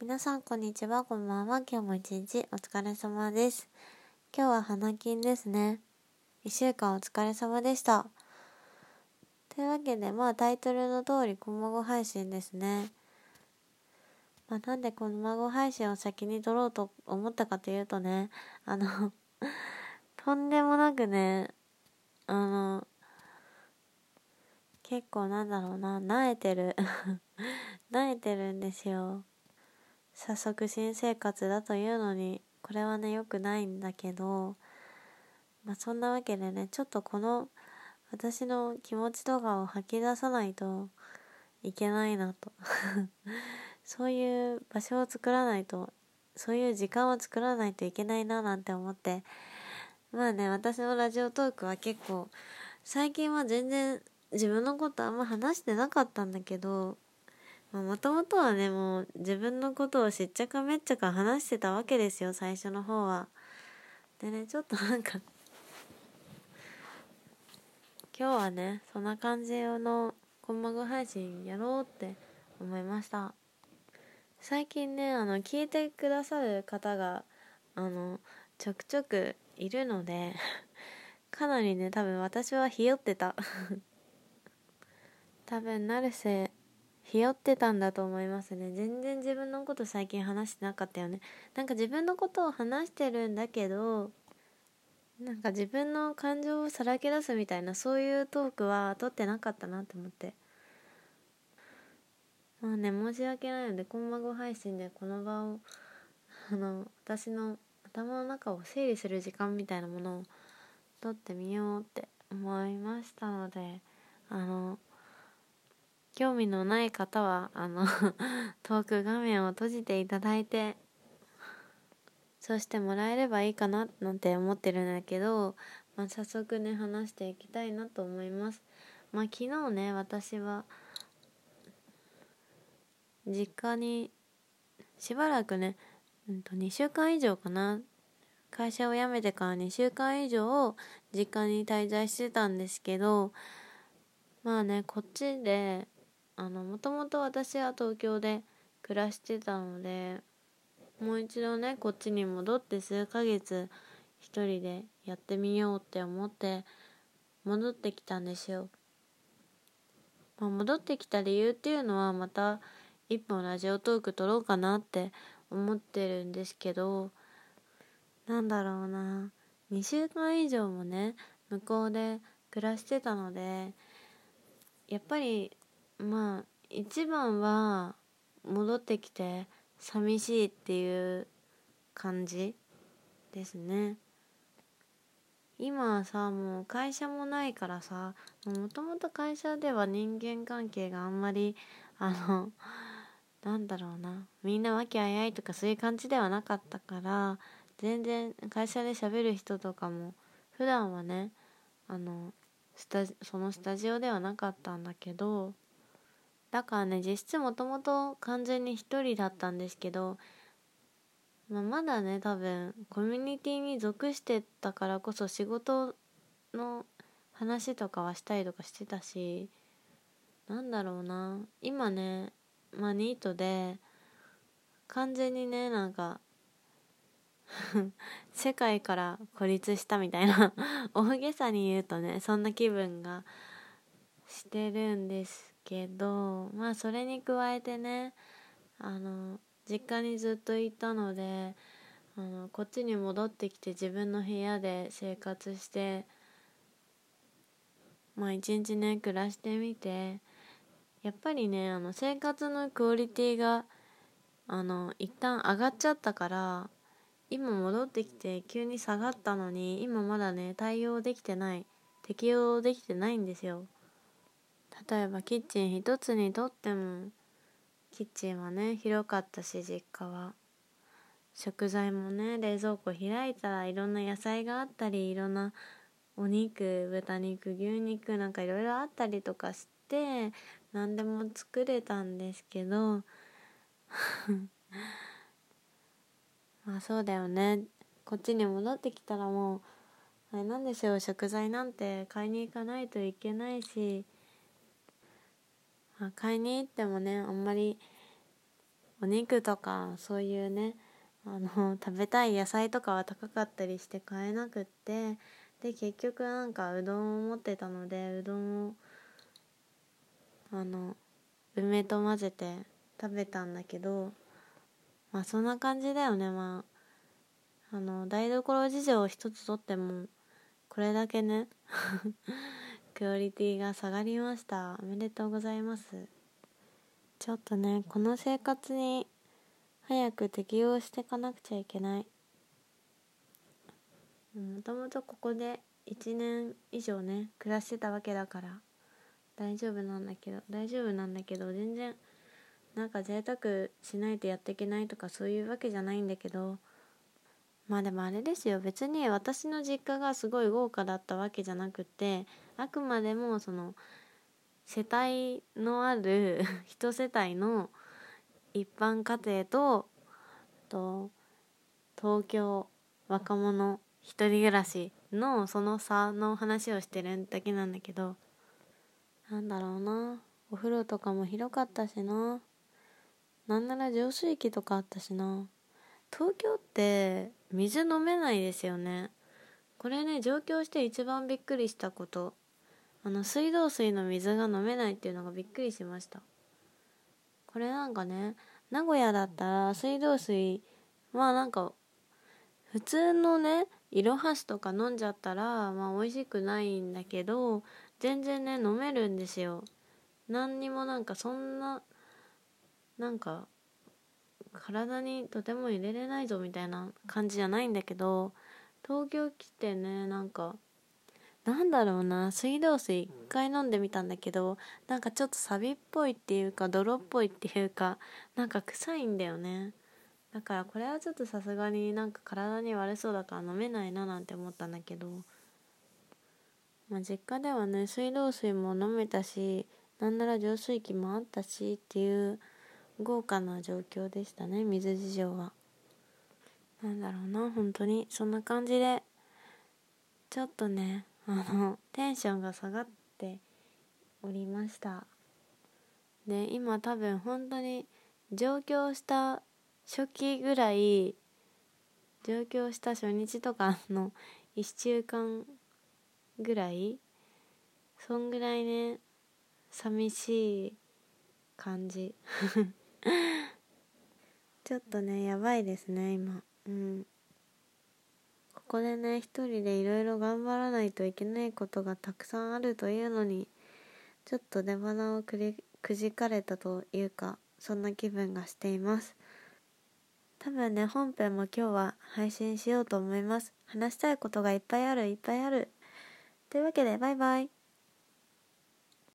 皆さんこんにちは、こんばんは。今日も一日お疲れ様です。今日は花金ですね。一週間お疲れ様でした。というわけで、まあタイトルの通り、こまご配信ですね。まあなんでこまご配信を先に撮ろうと思ったかというとね、あの とんでもなくね、あの、結構なんだろうな、慣れてる。慣れてるんですよ。早速新生活だというのに、これはね、良くないんだけど、まあそんなわけでね、ちょっとこの私の気持ちとかを吐き出さないといけないなと。そういう場所を作らないと、そういう時間を作らないといけないななんて思って、まあね、私のラジオトークは結構、最近は全然自分のことあんま話してなかったんだけど、もともとはね、もう自分のことをしっちゃかめっちゃか話してたわけですよ、最初の方は。でね、ちょっとなんか今日はね、そんな感じのコンマグ配信やろうって思いました。最近ね、あの、聞いてくださる方が、あの、ちょくちょくいるので かなりね、多分私はひよってた 多分、成瀬、ひよってたんだと思いますね。全然自分のこと最近話してなかったよね。なんか自分のことを話してるんだけど、なんか自分の感情をさらけ出すみたいなそういうトークは取ってなかったなって思って。まあね、申し訳ないので、コンマ語配信でこの場を、あの、私の頭の中を整理する時間みたいなものを取ってみようって思いましたので、あの、興味のない方は、あの トーク画面を閉じていただいて、そうしてもらえればいいかななんて思ってるんだけど、まあ、早速ね、話していきたいなと思います。まあ、昨日ね、私は、実家に、しばらくね、うんと、2週間以上かな。会社を辞めてから2週間以上、実家に滞在してたんですけど、まあね、こっちで、あの、もともと私は東京で暮らしてたので、もう一度ね、こっちに戻って数ヶ月一人でやってみようって思って戻ってきたんですよ。まあ、戻ってきた理由っていうのはまた一本ラジオトーク撮ろうかなって思ってるんですけど、なんだろうな。2週間以上もね、向こうで暮らしてたので、やっぱり、まあ、一番は戻ってきて寂しいっていう感じですね。今はさ、もう会社もないからさ、もともと会社では人間関係があんまり、あの、なんだろうな、みんな和気あいあいとかそういう感じではなかったから、全然会社で喋る人とかも、普段はね、あの、スタジそのスタジオではなかったんだけど、だからね、実質もともと完全に一人だったんですけど、まあ、まだね、多分、コミュニティに属してたからこそ仕事の話とかはしたりとかしてたし、なんだろうな。今ね、まあニートで、完全にね、なんか 世界から孤立したみたいな 大げさに言うとね、そんな気分がしてるんですけど、まあそれに加えてね、あの、実家にずっといたので、あの、こっちに戻ってきて自分の部屋で生活して、まあ一日ね、暮らしてみて、やっぱりね、あの、生活のクオリティが、あの、一旦上がっちゃったから、今戻ってきて急に下がったのに、今まだね、対応できてない、適応できてないんですよ。例えばキッチン一つにとっても、キッチンはね、広かったし、実家は。食材もね、冷蔵庫開いたらいろんな野菜があったり、いろんなお肉、豚肉、牛肉なんかいろいろあったりとかして、何でも作れたんですけど、まあそうだよね。こっちに戻ってきたらもう、あれなんですよ、食材なんて買いに行かないといけないし、まあ、買いに行ってもね、あんまりお肉とかそういうねあの 食べたい野菜とかは高かったりして買えなくってで結局なんかうどんを持ってたのでうどんをあの梅と混ぜて食べたんだけどまあそんな感じだよね。まああの台所事情を一つとってもこれだけね。クオリティが下がりました。おめでとうございます。ちょっとねこの生活に早く適応していかなくちゃいけない。もともとここで1年以上ね暮らしてたわけだから大丈夫なんだけど大丈夫なんだけど全然なんか贅沢しないとやっていけないとかそういうわけじゃないんだけどまあでもあれですよ。別に私の実家がすごい豪華だったわけじゃなくてあくまでもその世帯のある 一世帯の一般家庭とと東京若者一人暮らしのその差の話をしてるだけなんだけどなんだろうな。お風呂とかも広かったしな。なんなら浄水器とかあったしな。東京って水飲めないですよね。これね上京して一番びっくりしたこと。あの水道水の水が飲めないっていうのがびっくりしました。これなんかね名古屋だったら水道水まあなんか普通のねいろはしとか飲んじゃったらまあ美味しくないんだけど全然ね飲めるんですよ。何にもなんかそんななんか体にとても入れれないぞみたいな感じじゃないんだけど東京来てねなんかなんだろうな水道水一回飲んでみたんだけどなんかちょっとサビっぽいっていうか泥っぽいっていうかなんか臭いんだよね。だからこれはちょっとさすがになんか体に悪そうだから飲めないななんて思ったんだけど。まあ実家ではね水道水も飲めたしなんなら浄水器もあったしっていう豪華な状況でしたね水事情は。なんだろうな本当に。そんな感じでちょっとねあのテンションが下がっておりました。で今多分本当に上京した初期ぐらい上京した初日とかの1週間ぐらいそんぐらいね寂しい感じ。ちょっとねやばいですね今。うん。ここでね一人でいろいろ頑張らないといけないことがたくさんあるというのにちょっと出花をくくじかれたというかそんな気分がしています。多分ね本編も今日は配信しようと思います。話したいことがいっぱいあるいっぱいある。というわけでバイバイ。